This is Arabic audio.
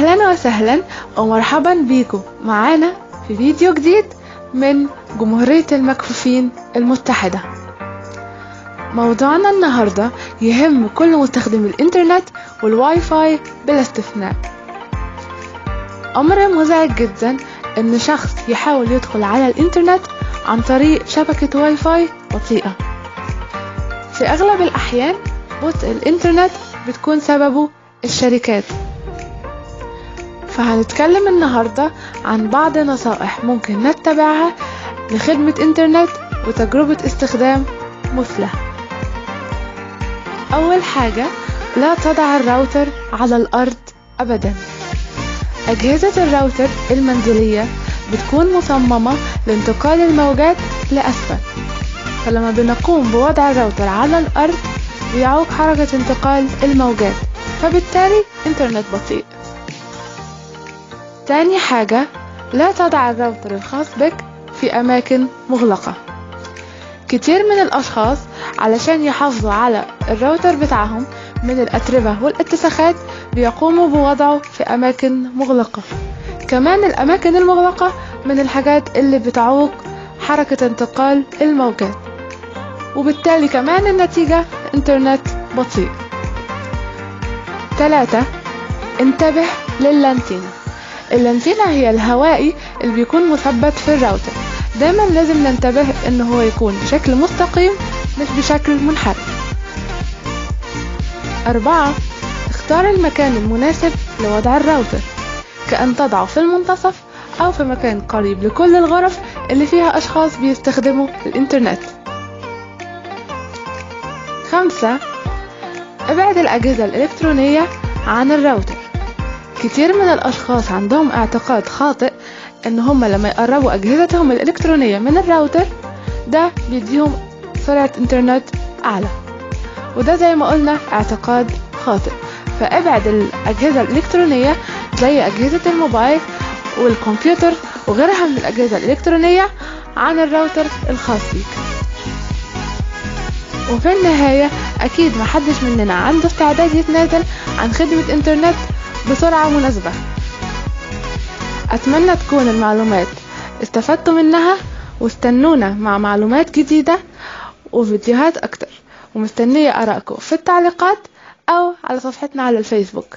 أهلا وسهلا ومرحبا بيكم معانا في فيديو جديد من جمهورية المكفوفين المتحدة. موضوعنا النهاردة يهم كل مستخدم الإنترنت والواي فاي بلا استثناء. أمر مزعج جدا إن شخص يحاول يدخل على الإنترنت عن طريق شبكة واي فاي بطيئة. في أغلب الأحيان بطء الإنترنت بتكون سببه الشركات. فهنتكلم النهاردة عن بعض نصائح ممكن نتبعها لخدمة إنترنت وتجربة استخدام مثلى. أول حاجة لا تضع الراوتر على الأرض أبدا. أجهزة الراوتر المنزلية بتكون مصممة لانتقال الموجات لأسفل. فلما بنقوم بوضع الراوتر على الأرض بيعوق حركة انتقال الموجات فبالتالي إنترنت بطيء. تاني حاجة لا تضع الراوتر الخاص بك في أماكن مغلقة. كتير من الأشخاص علشان يحافظوا على الراوتر بتاعهم من الأتربة والاتساخات بيقوموا بوضعه في أماكن مغلقة. كمان الأماكن المغلقة من الحاجات اللي بتعوق حركة انتقال الموجات. وبالتالي كمان النتيجة إنترنت بطيء. ثلاثة انتبه لللانتينا اللانتينا هي الهوائي اللي بيكون مثبت في الراوتر. دايما لازم ننتبه ان هو يكون بشكل مستقيم مش بشكل منحرف. أربعة اختار المكان المناسب لوضع الراوتر. كأن تضعه في المنتصف أو في مكان قريب لكل الغرف اللي فيها أشخاص بيستخدموا الإنترنت. خمسة أبعد الأجهزة الإلكترونية عن الراوتر. كتير من الأشخاص عندهم اعتقاد خاطئ إن هم لما يقربوا أجهزتهم الإلكترونية من الراوتر ده بيديهم سرعة إنترنت أعلى. وده زي ما قلنا اعتقاد خاطئ. فابعد الأجهزة الإلكترونية زي أجهزة الموبايل والكمبيوتر وغيرها من الأجهزة الإلكترونية عن الراوتر الخاص بيك. وفي النهاية أكيد محدش مننا عنده استعداد يتنازل عن خدمة إنترنت بسرعة مناسبة أتمنى تكون المعلومات استفدتوا منها واستنونا مع معلومات جديدة وفيديوهات أكتر. ومستنية آرائكم في التعليقات أو على صفحتنا على الفيسبوك.